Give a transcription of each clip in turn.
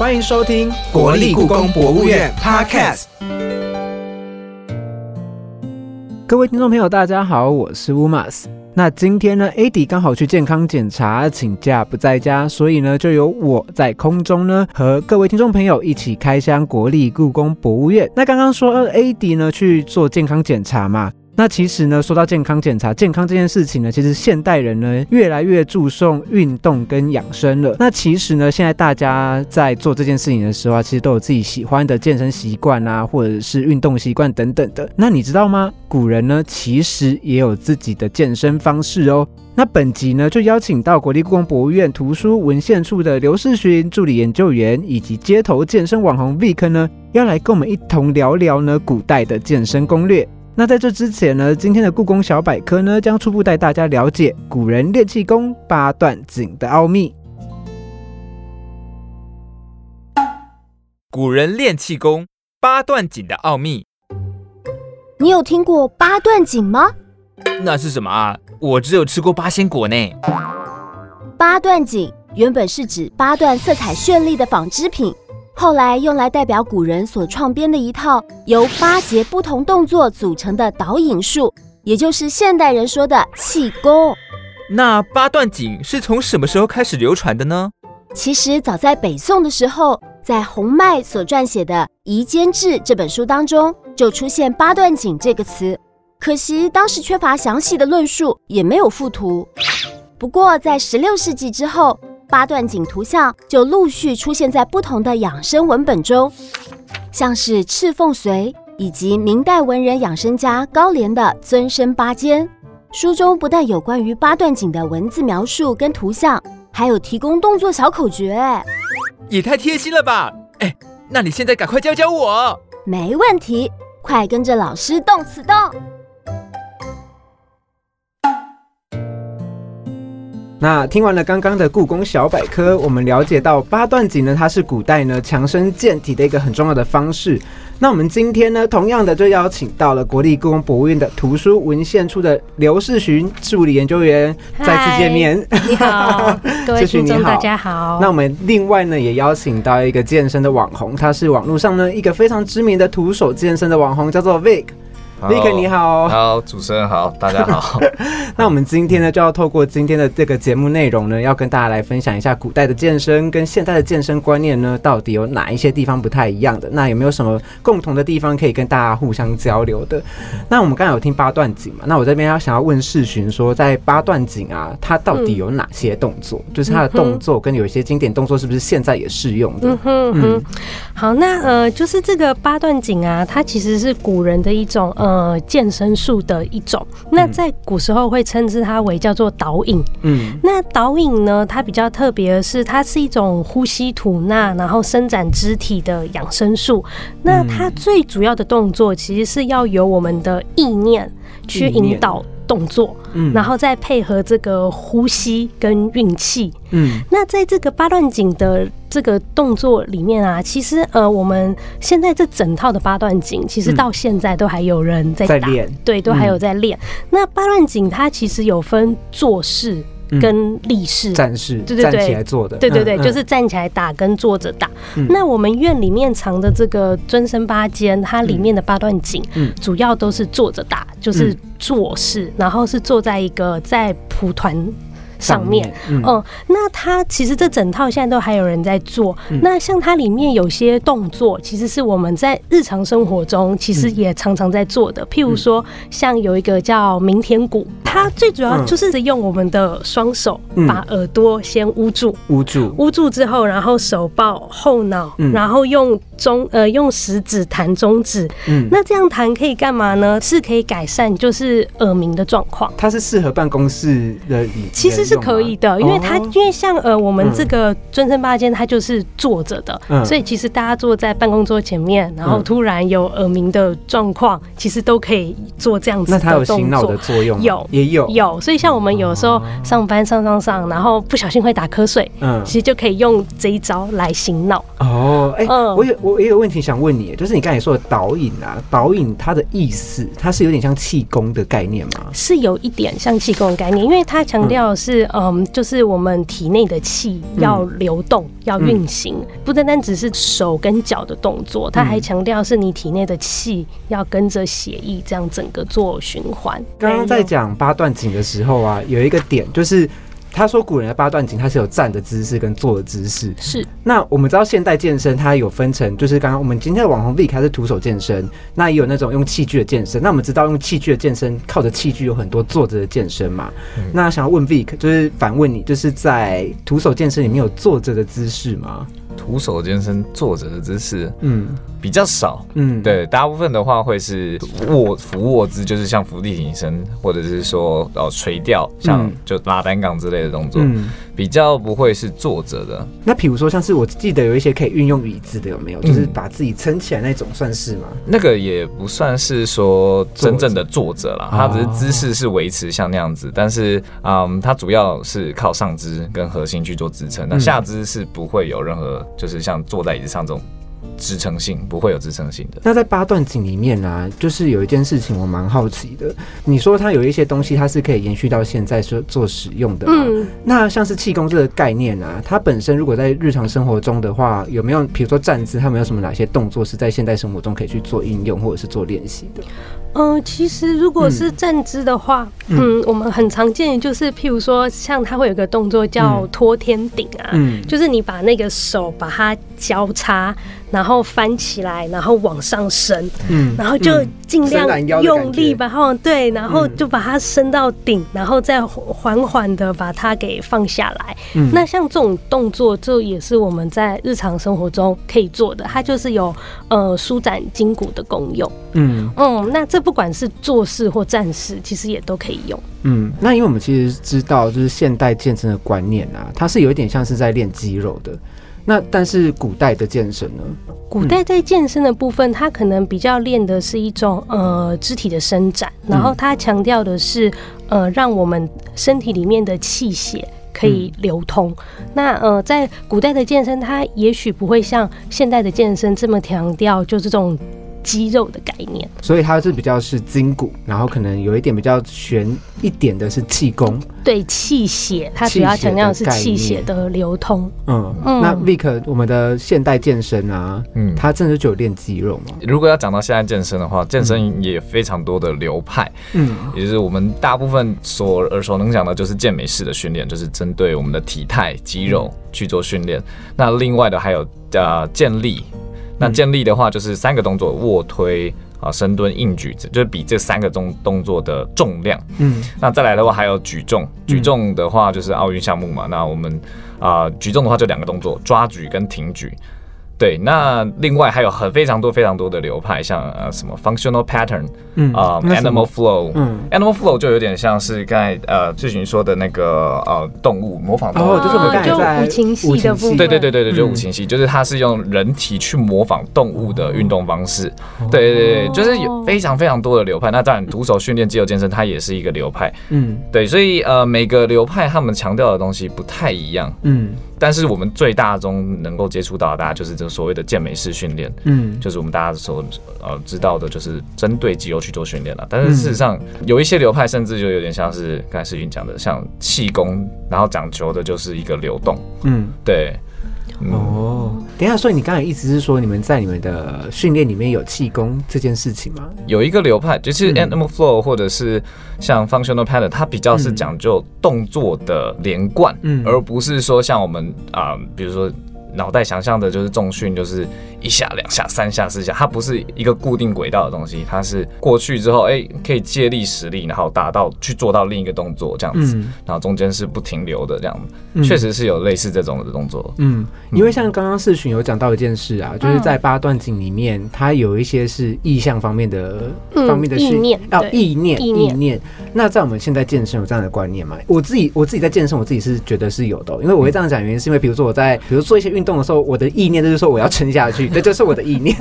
欢迎收听国立故宫博物院 Podcast。各位听众朋友，大家好，我是乌马斯。那今天呢，AD 刚好去健康检查，请假不在家，所以呢，就由我在空中呢，和各位听众朋友一起开箱国立故宫博物院。那刚刚说 AD 呢去做健康检查嘛？那其实呢，说到健康检查，健康这件事情呢，其实现代人呢越来越注重运动跟养生了。那其实呢，现在大家在做这件事情的时候啊，其实都有自己喜欢的健身习惯啊，或者是运动习惯等等的。那你知道吗？古人呢，其实也有自己的健身方式哦。那本集呢，就邀请到国立故宫博物院图书文献处的刘世勋助理研究员，以及街头健身网红 Vic 呢，要来跟我们一同聊聊呢古代的健身攻略。那在这之前呢，今天的故宫小百科呢，将初步带大家了解古人练气功八段锦的奥秘。古人练气功八段锦的奥秘，你有听过八段锦吗？那是什么啊？我只有吃过八仙果呢。八段锦原本是指八段色彩绚丽的纺织品。后来用来代表古人所创编的一套由八节不同动作组成的导引术，也就是现代人说的气功。那八段锦是从什么时候开始流传的呢？其实早在北宋的时候，在洪迈所撰写的《夷坚志》这本书当中，就出现八段锦这个词。可惜当时缺乏详细的论述，也没有附图。不过在十六世纪之后，八段锦图像就陆续出现在不同的养生文本中，像是《赤凤髓》以及明代文人养生家高廉的《尊生八间》书中，不但有关于八段锦的文字描述跟图像，还有提供动作小口诀，也太贴心了吧！哎，那你现在赶快教教我。没问题，快跟着老师动此动。那听完了刚刚的故宫小百科，我们了解到八段锦呢，它是古代呢强身健体的一个很重要的方式。那我们今天呢，同样的就邀请到了国立故宫博物院的图书文献处的刘世勋助理研究员，再次见面。你好，各位听众大家好。那我们另外呢，也邀请到一个健身的网红，他是网络上呢一个非常知名的徒手健身的网红，叫做 Vic。Vic 你好，好，主持人好，大家好。那我们今天呢，就要透过今天的这个节目内容呢，要跟大家来分享一下古代的健身跟现代的健身观念呢，到底有哪一些地方不太一样的？那有没有什么共同的地方可以跟大家互相交流的？那我们刚才有听八段锦嘛？那我这边要想要问世巡说，在八段锦啊，它到底有哪些动作？就是它的动作跟有一些经典动作，是不是现在也适用的？嗯哼，好，那呃，就是这个八段锦啊，它其实是古人的一种呃。呃，健身术的一种，那在古时候会称之它为叫做导引。嗯，那导引呢，它比较特别的是，它是一种呼吸吐纳，然后伸展肢体的养生术。那它最主要的动作，其实是要由我们的意念去引导。动作，嗯，然后再配合这个呼吸跟运气，嗯，那在这个八段锦的这个动作里面啊，其实呃，我们现在这整套的八段锦，其实到现在都还有人在练，对，都还有在练。那八段锦它其实有分做事。跟立式站式，对对对，站起来做的，对对对，就是站起来打跟坐着打。那我们院里面藏的这个尊生八间，它里面的八段锦，主要都是坐着打，就是坐式，然后是坐在一个在蒲团。上面，嗯，那它其实这整套现在都还有人在做。那像它里面有些动作，其实是我们在日常生活中其实也常常在做的。譬如说，像有一个叫明天鼓，它最主要就是用我们的双手把耳朵先捂住，捂住，捂住之后，然后手抱后脑，然后用中呃用食指弹中指。嗯，那这样弹可以干嘛呢？是可以改善就是耳鸣的状况。它是适合办公室的，其实。是可以的，因为它因为像呃我们这个尊生八间，它就是坐着的，所以其实大家坐在办公桌前面，然后突然有耳鸣的状况，其实都可以做这样子的动作。那它有醒脑的作用？有，也有有。所以像我们有时候上班上上上，然后不小心会打瞌睡，嗯，其实就可以用这一招来醒脑。哦，哎，我有我我也有个问题想问你，就是你刚才说的导引啊，导引它的意思，它是有点像气功的概念吗？是有一点像气功的概念，因为它强调是，嗯，就是我们体内的气要流动、要运行，不单单只是手跟脚的动作，它还强调是你体内的气要跟着血液这样整个做循环。刚刚在讲八段锦的时候啊，有一个点就是。他说古人的八段锦，它是有站的姿势跟坐的姿势。是。那我们知道现代健身它有分成，就是刚刚我们今天的网红 V 开是徒手健身，那也有那种用器具的健身。那我们知道用器具的健身，靠着器具有很多坐着的健身嘛。那想要问 V，就是反问你，就是在徒手健身里面有坐着的姿势吗？徒手健身坐着的姿势，嗯，比较少，嗯，对，大部分的话会是卧俯卧姿，就是像伏地挺身，或者是说哦垂吊，像就拉单杠之类的动作，比较不会是坐着的。那比如说像是我记得有一些可以运用椅子的，有没有？就是把自己撑起来那种，算是吗？那个也不算是说真正的坐着啦，它只是姿势是维持像那样子，但是嗯，它主要是靠上肢跟核心去做支撑，那下肢是不会有任何。就是像坐在椅子上这种支撑性不会有支撑性的。那在八段锦里面呢，就是有一件事情我蛮好奇的。你说它有一些东西，它是可以延续到现在说做使用的。嗯。那像是气功这个概念啊，它本身如果在日常生活中的话，有没有比如说站姿，它没有什么哪些动作是在现代生活中可以去做应用或者是做练习的？嗯，其实如果是站姿的话，嗯，我们很常见的就是，譬如说，像它会有个动作叫托天顶啊，嗯，就是你把那个手把它交叉。然后翻起来，然后往上升，嗯，然后就尽量用力把它对，然后就把它升到顶，然后再缓缓的把它给放下来。嗯，那像这种动作，这也是我们在日常生活中可以做的，它就是有呃舒展筋骨的功用。嗯嗯，那这不管是做事或站事，其实也都可以用。嗯，那因为我们其实知道，就是现代健身的观念啊，它是有一点像是在练肌肉的。那但是古代的健身呢？古代在健身的部分，它可能比较练的是一种呃肢体的伸展，然后它强调的是呃让我们身体里面的气血可以流通。那呃在古代的健身，它也许不会像现代的健身这么强调就是这种。肌肉的概念，所以它是比较是筋骨，然后可能有一点比较玄一点的是气功，对气血，它主要强调是气血的流通。嗯，那 Vic，我们的现代健身啊，嗯，它真的就有练肌肉吗？如果要讲到现代健身的话，健身也非常多的流派，嗯，也就是我们大部分所耳熟能详的，就是健美式的训练，就是针对我们的体态肌肉去做训练。那另外的还有呃健力。那建立的话，就是三个动作：卧推啊、深蹲、硬举，就是比这三个动动作的重量。嗯，那再来的话，还有举重。举重的话，就是奥运项目嘛。那我们啊，举重的话就两个动作：抓举跟挺举。对，那另外还有很非常多非常多的流派，像呃什么 functional pattern，嗯啊 animal flow，嗯。animal flow 就有点像是刚才呃志群说的那个呃动物模仿动物，就是我们刚才在五禽戏的部分，对对对对对，就五禽戏，就是它是用人体去模仿动物的运动方式，对对对，就是有非常非常多的流派。那当然徒手训练肌肉健身它也是一个流派，嗯，对，所以呃每个流派他们强调的东西不太一样，嗯。但是我们最大中能够接触到的，大家就是这所谓的健美式训练，嗯，就是我们大家所呃知道的，就是针对肌肉去做训练了。但是事实上，有一些流派甚至就有点像是刚才世勋讲的，像气功，然后讲求的就是一个流动，嗯，对。哦，等一下，所以你刚才意思是说，你们在你们的训练里面有气功这件事情吗？有一个流派，就是 Animal Flow，或者是像 Functional Pattern，它比较是讲究动作的连贯，嗯，而不是说像我们啊，比如说。脑袋想象的就是重训，就是一下、两下、三下、四下，它不是一个固定轨道的东西，它是过去之后，哎，可以借力使力，然后达到去做到另一个动作这样子，然后中间是不停留的这样，确实是有类似这种的动作。嗯，因为像刚刚世巡有讲到一件事啊，就是在八段锦里面，它有一些是意象方面的方面的意念，要意念意念。那在我们现在健身有这样的观念吗？我自己我自己在健身，我自己是觉得是有的，因为我会这样讲，原因是因为比如说我在比如做一些运运动的时候，我的意念就是说我要撑下去，这就是我的意念。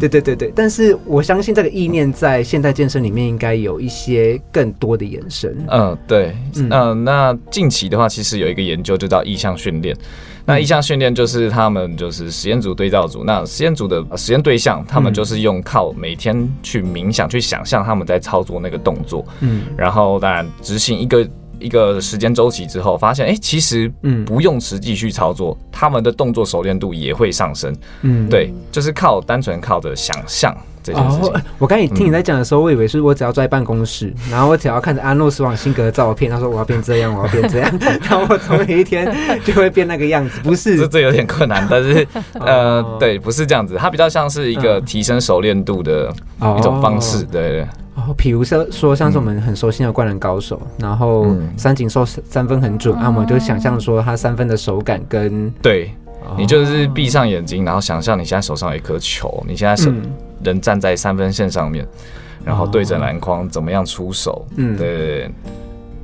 对对对对，但是我相信这个意念在现代健身里面应该有一些更多的延伸。嗯，对，嗯，那近期的话，其实有一个研究就叫意向训练。那意向训练就是他们就是实验组对照组，那实验组的实验对象，他们就是用靠每天去冥想去想象他们在操作那个动作，嗯，然后当然执行一个一个时间周期之后，发现哎，其实嗯。不用实际去操作，他们的动作熟练度也会上升，嗯，对，就是靠单纯靠着想象。哦，我刚才听你在讲的时候，我以为是我只要坐在办公室，然后我只要看着安诺斯·旺辛格的照片，他说我要变这样，我要变这样，然后我总有一天就会变那个样子。不是，这这有点困难，但是呃，对，不是这样子，它比较像是一个提升熟练度的一种方式。对，哦，比如说说像是我们很熟悉的灌篮高手，然后三井寿三分很准，那我们就想象说他三分的手感跟对。你就是闭上眼睛，然后想象你现在手上有一颗球，你现在是人站在三分线上面，然后对着篮筐怎么样出手？嗯，对，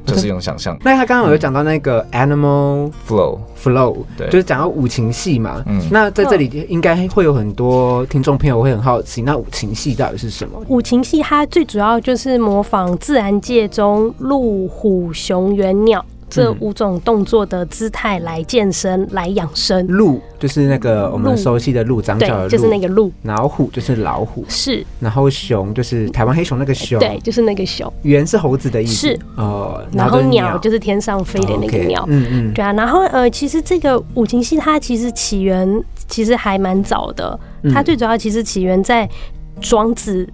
就是一种想象。那他刚刚有讲到那个 animal flow flow，对，就是讲到五禽戏嘛。嗯，那在这里应该会有很多听众朋友会很好奇，那五禽戏到底是什么？五禽戏它最主要就是模仿自然界中鹿、虎、熊、猿、鸟。这五种动作的姿态来健身，来养生。鹿就是那个我们熟悉的鹿，长角的鹿，就是那个鹿。老虎就是老虎，是。然后熊就是台湾黑熊那个熊，对，就是那个熊。猿是猴子的意思，是哦。然后鸟就是天上飞的那个鸟，嗯嗯，对啊。然后呃，其实这个五禽戏它其实起源其实还蛮早的，它最主要其实起源在庄子。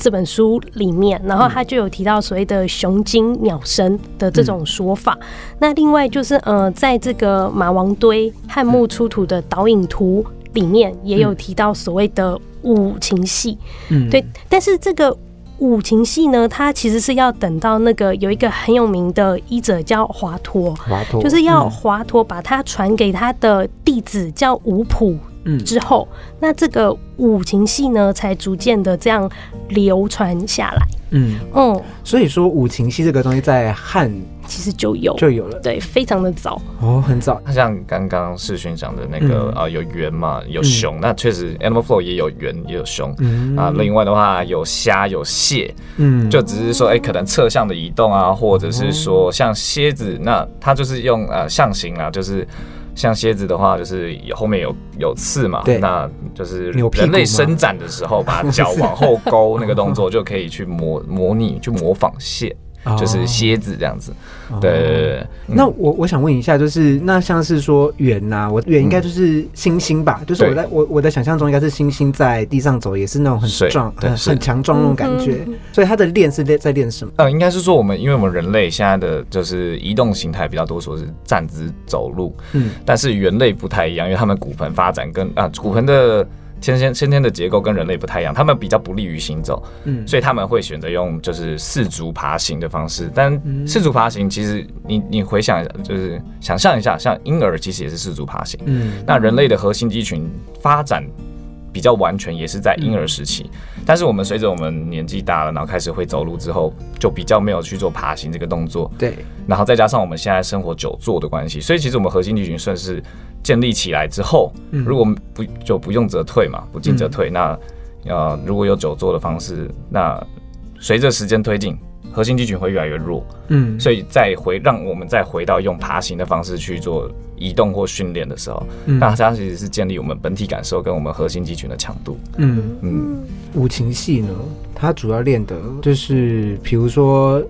这本书里面，然后他就有提到所谓的“雄精鸟声”的这种说法。那另外就是，呃，在这个马王堆汉墓出土的导引图里面，也有提到所谓的五禽戏。嗯，对。但是这个五禽戏呢，它其实是要等到那个有一个很有名的医者叫华佗，华佗就是要华佗把它传给他的弟子叫五普。嗯，之后那这个五禽戏呢，才逐渐的这样流传下来。嗯。嗯，所以说五禽戏这个东西在汉其实就有。就有了，对，非常的早。哦，很早。像刚刚世勋讲的那个啊，有猿嘛，有熊，那确实 Animal Flow 也有猿也有熊。啊。另外的话有虾有蟹，嗯，就只是说哎，可能侧向的移动啊，或者是说像蝎子，那它就是用呃象形啊，就是。像蝎子的话，就是后面有有刺嘛，那就是人类伸展的时候，把脚往后勾那个动作，就可以去模模拟，去模仿蟹。就是蝎子这样子，对对对。那我我想问一下，就是那像是说圆呐，我圆应该就是星星吧？就是我在我我的想象中应该是星星在地上走，也是那种很壮、很很强壮那种感觉。所以它的练是练在练什么？呃，应该是说我们因为我们人类现在的就是移动形态比较多，说是站姿走路。嗯，但是猿类不太一样，因为他们骨盆发展跟啊骨盆的。先天先天的结构跟人类不太一样，他们比较不利于行走，嗯，所以他们会选择用就是四足爬行的方式。但四足爬行其实你你回想一下，就是想象一下，像婴儿其实也是四足爬行，嗯，那人类的核心肌群发展比较完全也是在婴儿时期，但是我们随着我们年纪大了，然后开始会走路之后，就比较没有去做爬行这个动作，对，然后再加上我们现在生活久坐的关系，所以其实我们核心肌群算是。建立起来之后，如果不就不用则退嘛，不进则退。那呃，如果有久坐的方式，那随着时间推进，核心肌群会越来越弱。嗯，所以再回让我们再回到用爬行的方式去做移动或训练的时候，那它其实是建立我们本体感受跟我们核心肌群的强度。嗯嗯，五禽戏呢，它主要练的就是，比如说。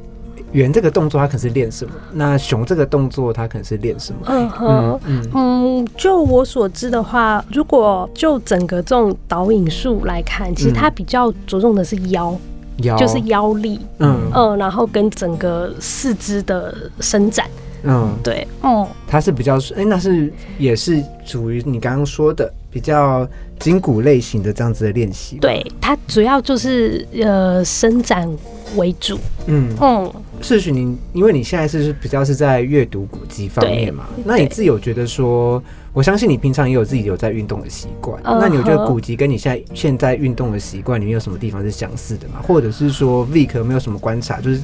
圆这个动作，它可能是练什么？那熊这个动作，它可能是练什么？嗯哼，嗯，就我所知的话，如果就整个这种导引术来看，其实它比较着重的是腰，腰。就是腰力，嗯。嗯，然后跟整个四肢的伸展，嗯，对，嗯，它是比较，哎，那是也是属于你刚刚说的比较筋骨类型的这样子的练习。对，它主要就是呃伸展为主，嗯。嗯。是许你，因为你现在是比较是在阅读古籍方面嘛？那你自己有觉得说我相信你平常也有自己有在运动的习惯。那你觉得古籍跟你现在现在运动的习惯里面有什么地方是相似的吗？或者是说 Vic 有没有什么观察？就是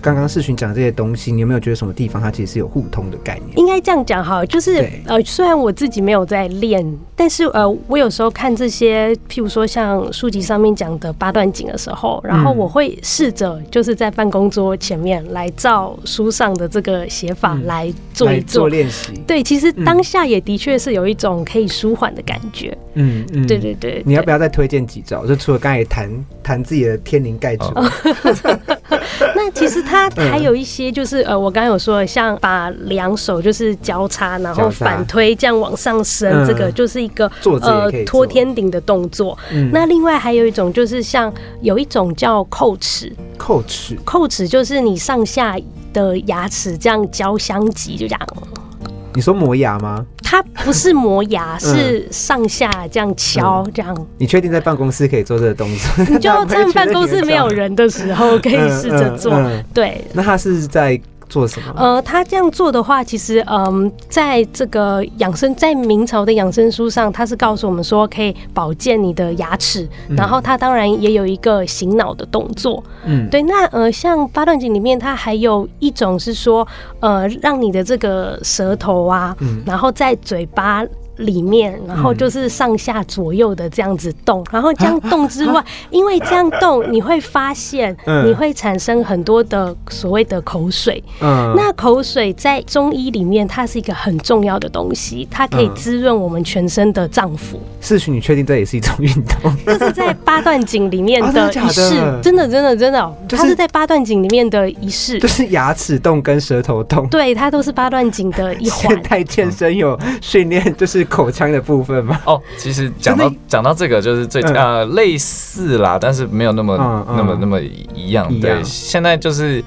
刚刚世群讲这些东西，你有没有觉得什么地方它其实是有互通的概念？应该这样讲哈，就是呃，虽然我自己没有在练，但是呃，我有时候看这些，譬如说像书籍上面讲的八段锦的时候，然后我会试着就是在办公桌前面来照书上的这个写法来做一做练习。对，其实当下也的确是有一种可以舒缓的感觉。嗯嗯，对对对。你要不要再推荐几招？就除了刚才谈谈自己的天灵盖之外，那其实它还有一些，就是呃，我刚刚有说，像把两手就是交叉，然后反推这样往上升，这个就是一个呃托天顶的动作。那另外还有一种就是像有一种叫叩齿，叩齿，叩齿就是你上下的牙齿这样交相挤，就这样。你说磨牙吗？它不是磨牙，是上下这样敲这样。你确定在办公室可以做这个动作？你 就在办公室没有人的时候可以 试着做。对，那他是在。做什么？呃，他这样做的话，其实，嗯，在这个养生，在明朝的养生书上，他是告诉我们说可以保健你的牙齿，然后他当然也有一个醒脑的动作。嗯，对。那呃，像八段锦里面，它还有一种是说，呃，让你的这个舌头啊，然后在嘴巴。里面，然后就是上下左右的这样子动，然后这样动之外，因为这样动，你会发现你会产生很多的所谓的口水。嗯，那口水在中医里面，它是一个很重要的东西，它可以滋润我们全身的脏腑。是许，你确定这也是一种运动？这是在八段锦里面的 仪式，真的，真的，真的，它是在八段锦里面的仪式，就是牙齿动跟舌头动，对，它都是八段锦的一环。现代健身有训练，就是。口腔的部分吗？哦，其实讲到讲到这个，就是最呃类似啦，但是没有那么那么那么一样。对，现在就是。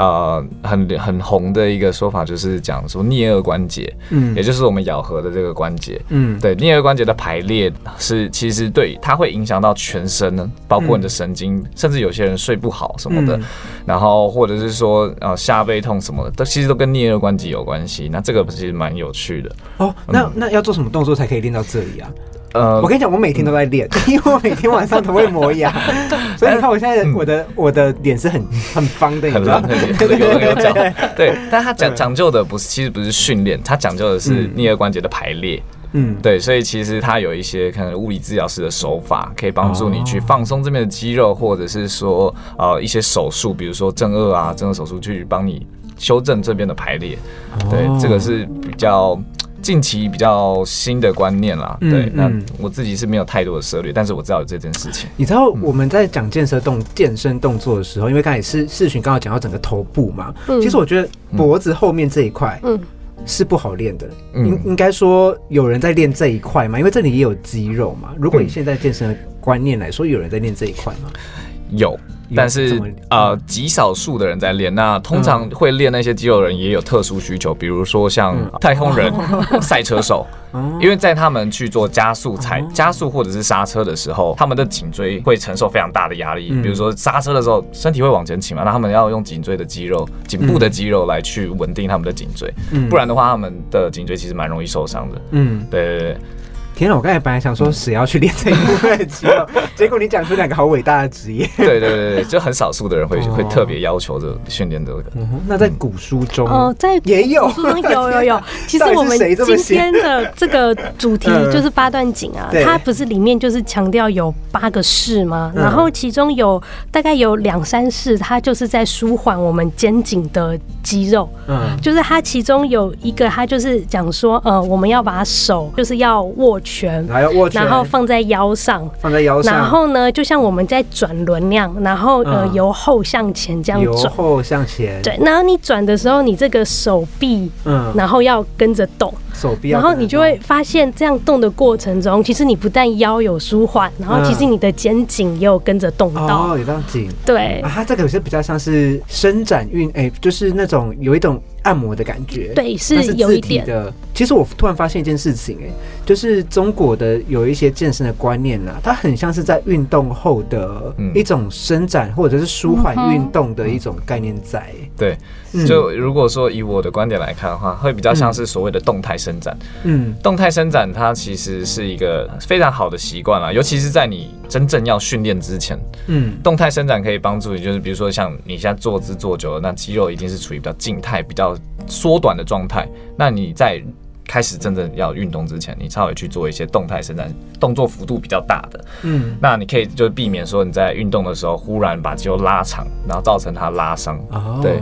呃，很很红的一个说法就是讲说颞颌关节，嗯，也就是我们咬合的这个关节，嗯，对，颞颌关节的排列是其实对它会影响到全身呢，包括你的神经，甚至有些人睡不好什么的，然后或者是说呃下背痛什么的，都其实都跟颞颌关节有关系。那这个其实蛮有趣的哦。那那要做什么动作才可以练到这里啊？呃，我跟你讲，我每天都在练，因为我每天晚上都会磨牙，所以你看我现在我的我的脸是很很方的，很方的脸，对对对对。但他讲讲究的不是，其实不是训练，他讲究的是颞颌关节的排列。嗯，对，所以其实它有一些可能物理治疗师的手法，可以帮助你去放松这边的肌肉，或者是说呃一些手术，比如说正颚啊，正颚手术去帮你修正这边的排列。对，这个是比较。近期比较新的观念啦，对，那我自己是没有太多的涉猎，但是我知道有这件事情。你知道我们在讲健身动健身动作的时候，因为刚才是视群刚好讲到整个头部嘛，其实我觉得脖子后面这一块，嗯，是不好练的。应应该说有人在练这一块嘛，因为这里也有肌肉嘛。如果你现在健身的观念来说，有人在练这一块吗？有。但是呃，极少数的人在练。那通常会练那些肌肉人也有特殊需求，比如说像太空人、赛车手，因为在他们去做加速、踩加速或者是刹车的时候，他们的颈椎会承受非常大的压力。比如说刹车的时候，身体会往前倾嘛，那他们要用颈椎的肌肉、颈部的肌肉来去稳定他们的颈椎，不然的话，他们的颈椎其实蛮容易受伤的。嗯，对对对。天哪！我刚才本来想说谁要去练这一部分的肌肉，结果你讲出两个好伟大的职业。对对对对，就很少数的人会会特别要求这训练这个。那在古书中，哦，在也有，有有有。其实我们今天的这个主题 就是八段锦啊，它不是里面就是强调有八个式吗？然后其中有大概有两三式，它就是在舒缓我们肩颈的肌肉。嗯，就是它其中有一个，它就是讲说，呃，我们要把手就是要握。拳，然后放在腰上，放在腰上，然后呢，就像我们在转轮那样，然后呃由后向前这样转，由后向前，对，然后你转的时候，你这个手臂，嗯，然后要跟着动，手臂，然后你就会发现这样动的过程中，其实你不但腰有舒缓，然后其实你的肩颈也有跟着动到，哦，有这样紧，对，啊，它这个有些比较像是伸展运，哎，就是那种有一种。按摩的感觉，对，是有一点。的，其实我突然发现一件事情，哎，就是中国的有一些健身的观念呐，它很像是在运动后的一种伸展或者是舒缓运动的一种概念在。对，就如果说以我的观点来看的话，会比较像是所谓的动态伸展。嗯，动态伸展它其实是一个非常好的习惯了，尤其是在你真正要训练之前。嗯，动态伸展可以帮助你，就是比如说像你现在坐姿坐久了，那肌肉一定是处于比较静态、比较缩短的状态。那你在开始真正要运动之前，你稍微去做一些动态伸展，动作幅度比较大的，嗯，那你可以就避免说你在运动的时候忽然把肌肉拉长，然后造成它拉伤。哦，对，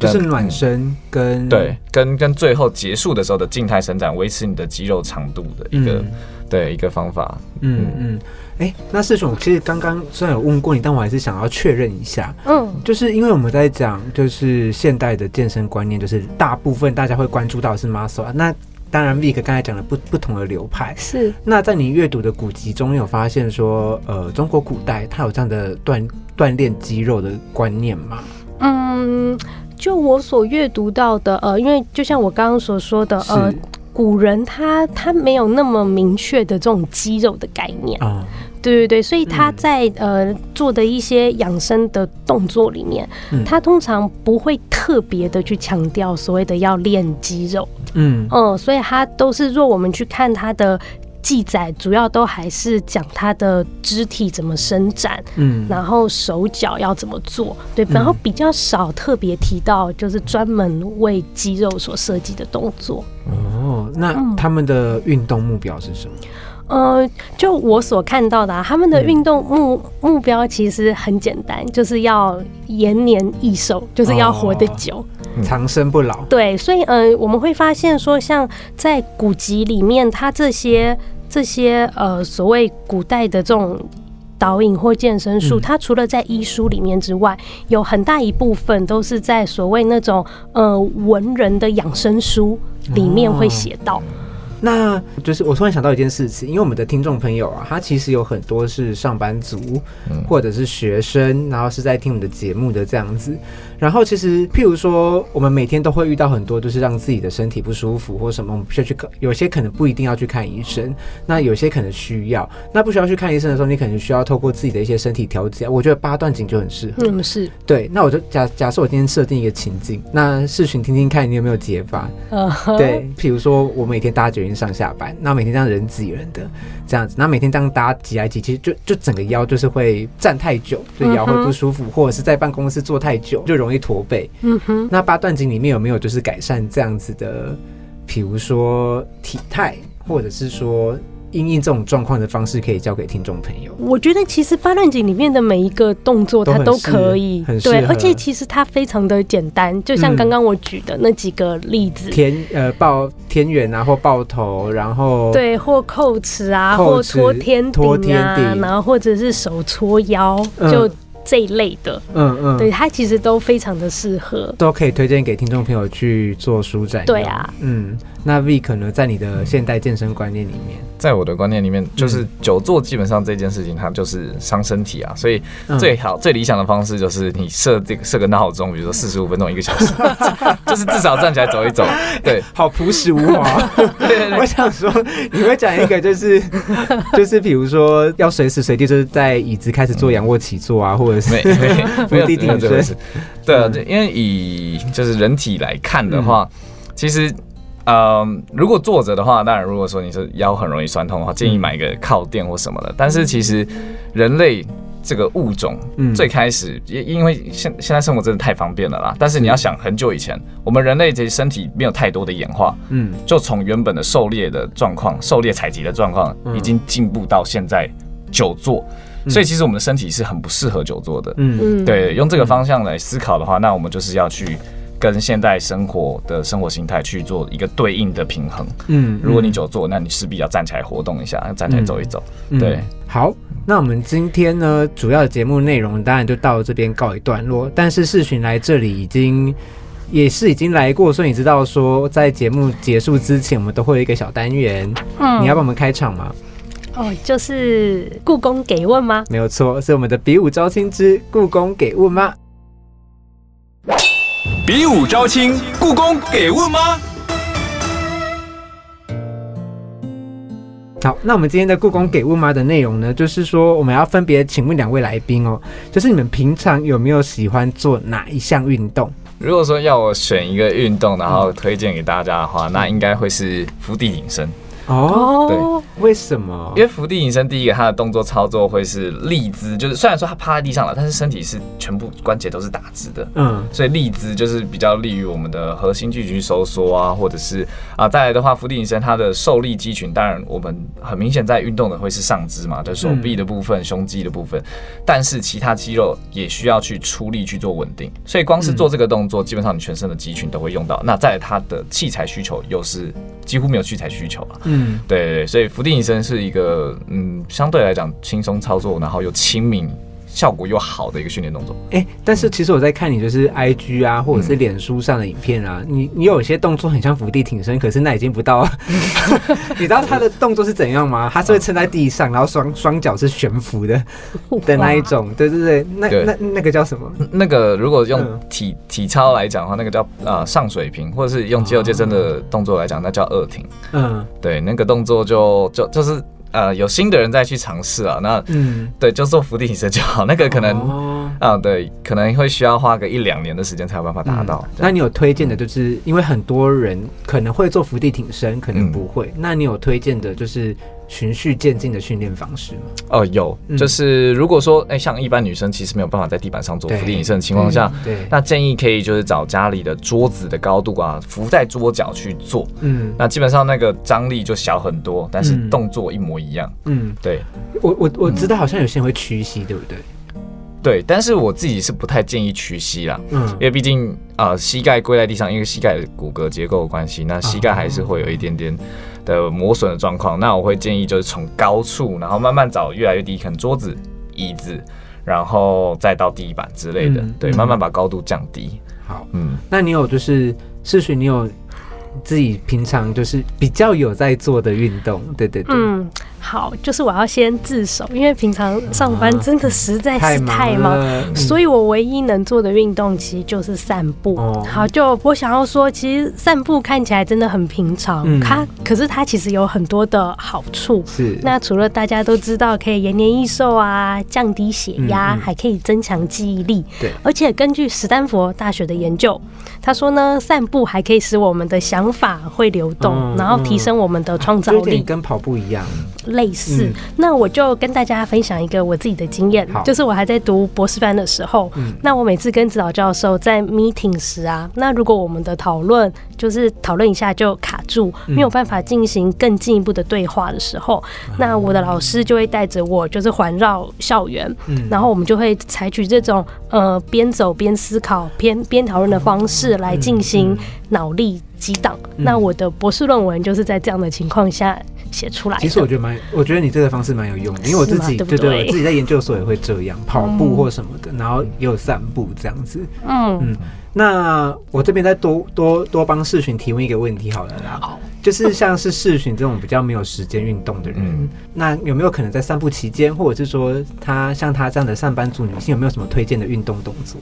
就是暖身跟对跟跟最后结束的时候的静态伸展，维持你的肌肉长度的一个对一个方法。嗯嗯。哎，那四雄，其实刚刚虽然有问过你，但我还是想要确认一下。嗯，就是因为我们在讲，就是现代的健身观念，就是大部分大家会关注到是 muscle 啊。那当然，Vic 刚才讲了不不同的流派。是。那在你阅读的古籍中有发现说，呃，中国古代它有这样的锻锻炼肌肉的观念吗？嗯，就我所阅读到的，呃，因为就像我刚刚所说的，呃，古人他他没有那么明确的这种肌肉的概念。啊。对对对，所以他在呃做的一些养生的动作里面，他通常不会特别的去强调所谓的要练肌肉，嗯。嗯，所以他都是若我们去看他的记载，主要都还是讲他的肢体怎么伸展，嗯，然后手脚要怎么做，对，然后比较少特别提到就是专门为肌肉所设计的动作。哦，那他们的运动目标是什么？呃，就我所看到的，他们的运动目目标其实很简单，就是要延年益寿，就是要活得久，长生不老。对，所以呃，我们会发现说，像在古籍里面，它这些这些呃所谓古代的这种导引或健身术，它除了在医书里面之外，有很大一部分都是在所谓那种呃文人的养生书里面会写到。那就是我突然想到一件事情，因为我们的听众朋友啊，他其实有很多是上班族，或者是学生，然后是在听我们的节目的这样子。然后其实，譬如说，我们每天都会遇到很多，就是让自己的身体不舒服或什么，我们需要去看。有些可能不一定要去看医生，那有些可能需要。那不需要去看医生的时候，你可能需要透过自己的一些身体调节。我觉得八段锦就很适合。嗯，是。对，那我就假假设我今天设定一个情境，那视群听听看你有没有解法。嗯，对。譬如说我每天搭捷运上下班，那每天这样人挤人的这样子，那每天这样搭挤来挤去，就就整个腰就是会站太久，就腰会不舒服，或者是在办公室坐太久就容易。驼背，嗯哼，那八段锦里面有没有就是改善这样子的，比如说体态，或者是说应应这种状况的方式，可以教给听众朋友？我觉得其实八段锦里面的每一个动作，它都可以，对，而且其实它非常的简单，就像刚刚我举的那几个例子，天呃抱天元啊，或抱头，然后对，或扣齿啊，或托天托天顶，然后或者是手搓腰，就。这一类的，嗯嗯，对它其实都非常的适合，都可以推荐给听众朋友去做舒展。对啊，嗯。那 V 可能在你的现代健身观念里面，在我的观念里面，就是久坐基本上这件事情它就是伤身体啊，所以最好最理想的方式就是你设这个设个闹钟，比如说四十五分钟一个小时，就是至少站起来走一走。对，好朴实无华。对我想说，你会讲一个就是就是比如说要随时随地就是在椅子开始做仰卧起坐啊，或者是伏地挺身。对啊，因为以就是人体来看的话，其实。嗯，如果坐着的话，当然，如果说你是腰很容易酸痛的话，建议买一个靠垫或什么的。但是其实人类这个物种最开始，也因为现现在生活真的太方便了啦。但是你要想很久以前，我们人类这些身体没有太多的演化，嗯，就从原本的狩猎的状况、狩猎采集的状况，已经进步到现在久坐。所以其实我们的身体是很不适合久坐的。嗯，对，用这个方向来思考的话，那我们就是要去。跟现代生活的生活形态去做一个对应的平衡。嗯，如果你久坐，那你势必要站起来活动一下，站起来走一走。对，好，那我们今天呢，主要的节目内容当然就到这边告一段落。但是世巡来这里已经也是已经来过，所以你知道说，在节目结束之前，我们都会有一个小单元。嗯，你要帮我们开场吗？哦，就是故宫给问吗？没有错，是我们的比武招亲之故宫给问吗？比武招亲故宫给问吗？好那我们今天的故宫给问吗的内容呢就是说我们要分别请问两位来宾哦就是你们平常有没有喜欢做哪一项运动？如果说要我选一个运动然后推荐给大家的话那应该会是福地引身。哦，对，为什么？因为伏地挺身，第一个它的动作操作会是立姿，就是虽然说它趴在地上了，但是身体是全部关节都是打直的，嗯，所以立姿就是比较利于我们的核心肌群收缩啊，或者是啊，再来的话，伏地挺身它的受力肌群，当然我们很明显在运动的会是上肢嘛，就是手臂的部分、胸肌的部分，但是其他肌肉也需要去出力去做稳定，所以光是做这个动作，基本上你全身的肌群都会用到。那在它的器材需求又是几乎没有器材需求啊，嗯。嗯，对对，所以福地医生是一个嗯，相对来讲轻松操作，然后又亲民。效果又好的一个训练动作，哎，但是其实我在看你就是 I G 啊，或者是脸书上的影片啊，你你有一些动作很像伏地挺身，可是那已经不到。你知道他的动作是怎样吗？他是会撑在地上，然后双双脚是悬浮的的那一种，对对对，那那那个叫什么？那个如果用体体操来讲的话，那个叫啊上水平，或者是用肌肉健身的动作来讲，那叫二挺。嗯，对，那个动作就就就是。呃，有新的人再去尝试啊，那嗯，对，就做伏地挺身就好。那个可能啊，对，可能会需要花个一两年的时间才有办法达到。那你有推荐的，就是因为很多人可能会做伏地挺身，可能不会。那你有推荐的，就是。循序渐进的训练方式吗？哦，有，就是如果说，哎，像一般女生其实没有办法在地板上做伏地挺身的情况下，对，那建议可以就是找家里的桌子的高度啊，扶在桌角去做，嗯，那基本上那个张力就小很多，但是动作一模一样，嗯，对，我我我知道好像有些人会屈膝，对不对？对，但是我自己是不太建议屈膝啦，嗯，因为毕竟啊，膝盖跪在地上，因为膝盖的骨骼结构的关系，那膝盖还是会有一点点。的磨损的状况，那我会建议就是从高处，然后慢慢找越来越低，可能桌子、椅子，然后再到地板之类的，对，慢慢把高度降低。好，嗯，那你有就是试训，你有自己平常就是比较有在做的运动，对对对，嗯。好，就是我要先自首，因为平常上班真的实在是太忙，所以我唯一能做的运动其实就是散步。好，就我想要说，其实散步看起来真的很平常，它可是它其实有很多的好处。是，那除了大家都知道可以延年益寿啊，降低血压，还可以增强记忆力。对，而且根据史丹佛大学的研究，他说呢，散步还可以使我们的想法会流动，然后提升我们的创造力，跟跑步一样。类似，那我就跟大家分享一个我自己的经验，就是我还在读博士班的时候，那我每次跟指导教授在 meeting 时啊，那如果我们的讨论就是讨论一下就卡住，没有办法进行更进一步的对话的时候，那我的老师就会带着我就是环绕校园，然后我们就会采取这种呃边走边思考边边讨论的方式来进行脑力激荡。那我的博士论文就是在这样的情况下。写出来。其实我觉得蛮，我觉得你这个方式蛮有用的，因为我自己对对，我自己在研究所也会这样 跑步或什么的，然后也有散步这样子。嗯嗯，那我这边再多多多帮世群提问一个问题好了啦。好，就是像是世群这种比较没有时间运动的人，那有没有可能在散步期间，或者是说他像他这样的上班族女性，有没有什么推荐的运动动作？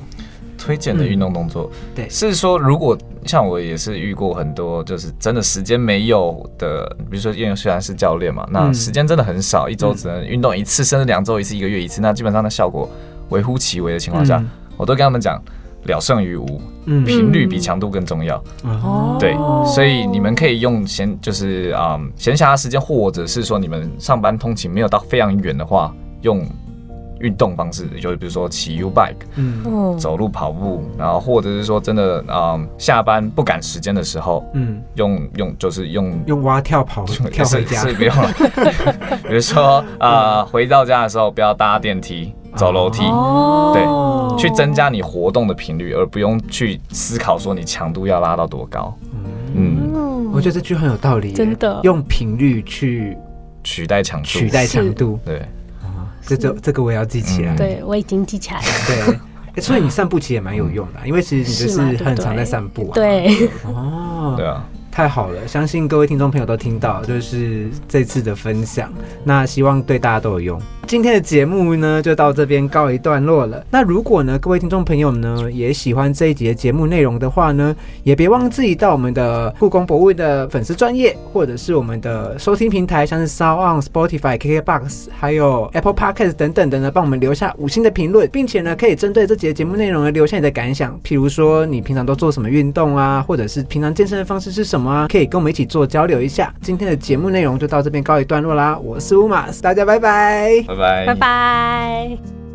推荐的运动动作，对，是说如果像我也是遇过很多，就是真的时间没有的，比如说因为虽然是教练嘛，那时间真的很少，一周只能运动一次，甚至两周一次，一个月一次，那基本上的效果微乎其微的情况下，我都跟他们讲，了胜于无，频率比强度更重要。哦，对，所以你们可以用闲，就是啊闲暇时间，或者是说你们上班通勤没有到非常远的话，用。运动方式，就比如说骑 U bike，嗯，走路跑步，然后或者是说真的啊，下班不赶时间的时候，嗯，用用就是用用蛙跳跑 跳回家。是不用了。比如说啊，回到家的时候不要搭电梯，走楼梯，对，去增加你活动的频率，而不用去思考说你强度要拉到多高。嗯，我觉得这句很有道理，真的，用频率去取代强度，取代强度，对。这这这个我也要记起来。对，我已经记起来了。对，所以你散步其实也蛮有用的，因为其实你就是很常在散步啊。对。哦。对啊。太好了，相信各位听众朋友都听到，就是这次的分享，那希望对大家都有用。今天的节目呢就到这边告一段落了。那如果呢各位听众朋友呢也喜欢这一集的节目内容的话呢，也别忘自己到我们的故宫博物的粉丝专业，或者是我们的收听平台，像是 Sound on Spotify、KKBox，还有 Apple Podcast 等等的呢，帮我们留下五星的评论，并且呢可以针对这节节目内容呢留下你的感想，譬如说你平常都做什么运动啊，或者是平常健身的方式是什么啊，可以跟我们一起做交流一下。今天的节目内容就到这边告一段落啦，我是乌马斯，大家拜拜，拜拜，拜拜。